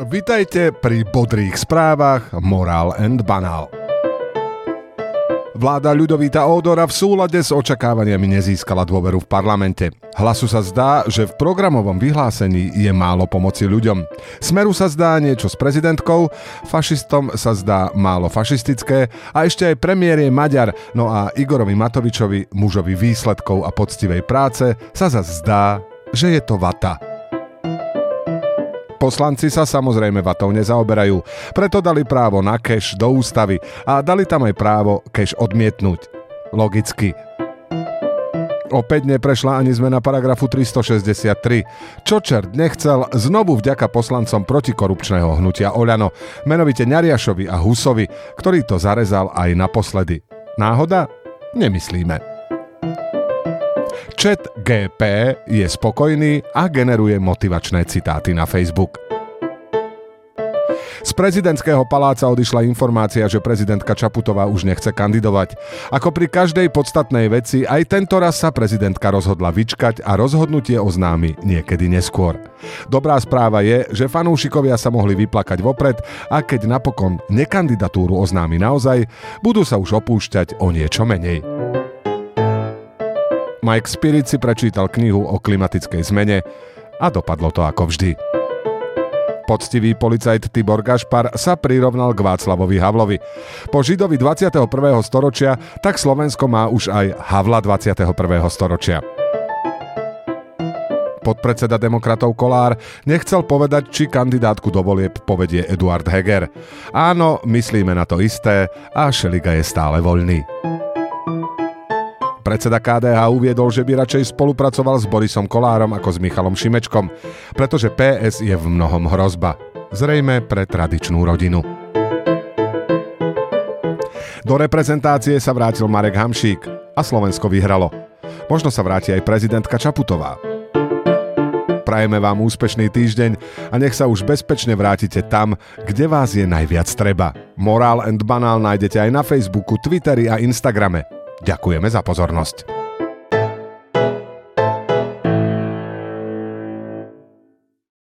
Vitajte pri bodrých správach Moral and Banal. Vláda Ľudovíta Ódora v súlade s očakávaniami nezískala dôveru v parlamente. Hlasu sa zdá, že v programovom vyhlásení je málo pomoci ľuďom. Smeru sa zdá niečo s prezidentkou, fašistom sa zdá málo fašistické a ešte aj premiér je Maďar, no a Igorovi Matovičovi, mužovi výsledkov a poctivej práce, sa zase zdá, že je to vata. Poslanci sa samozrejme vatou nezaoberajú, preto dali právo na cash do ústavy a dali tam aj právo cash odmietnúť. Logicky. Opäť neprešla ani zmena paragrafu 363. Čo čert nechcel, znovu vďaka poslancom protikorupčného hnutia Oľano, menovite Ňariašovi a Husovi, ktorý to zarezal aj naposledy. Náhoda? Nemyslíme. Chat GP je spokojný a generuje motivačné citáty na Facebook. Z prezidentského paláca odišla informácia, že prezidentka Čaputová už nechce kandidovať. Ako pri každej podstatnej veci, aj tento raz sa prezidentka rozhodla vyčkať a rozhodnutie oznámi niekedy neskôr. Dobrá správa je, že fanúšikovia sa mohli vyplakať vopred a keď napokon nekandidatúru oznámi naozaj, budú sa už opúšťať o niečo menej. Mike Spirit si prečítal knihu o klimatickej zmene a dopadlo to ako vždy. Poctivý policajt Tibor Gašpar sa prirovnal k Václavovi Havlovi. Po Židovi 21. storočia tak Slovensko má už aj Havla 21. storočia podpredseda demokratov Kolár, nechcel povedať, či kandidátku do volieb povedie Eduard Heger. Áno, myslíme na to isté a Šeliga je stále voľný. Predseda KDH uviedol, že by radšej spolupracoval s Borisom Kolárom ako s Michalom Šimečkom, pretože PS je v mnohom hrozba. Zrejme pre tradičnú rodinu. Do reprezentácie sa vrátil Marek Hamšík a Slovensko vyhralo. Možno sa vráti aj prezidentka Čaputová. Prajeme vám úspešný týždeň a nech sa už bezpečne vrátite tam, kde vás je najviac treba. Morál and Banál nájdete aj na Facebooku, Twitteri a Instagrame. Ďakujeme za pozornosť.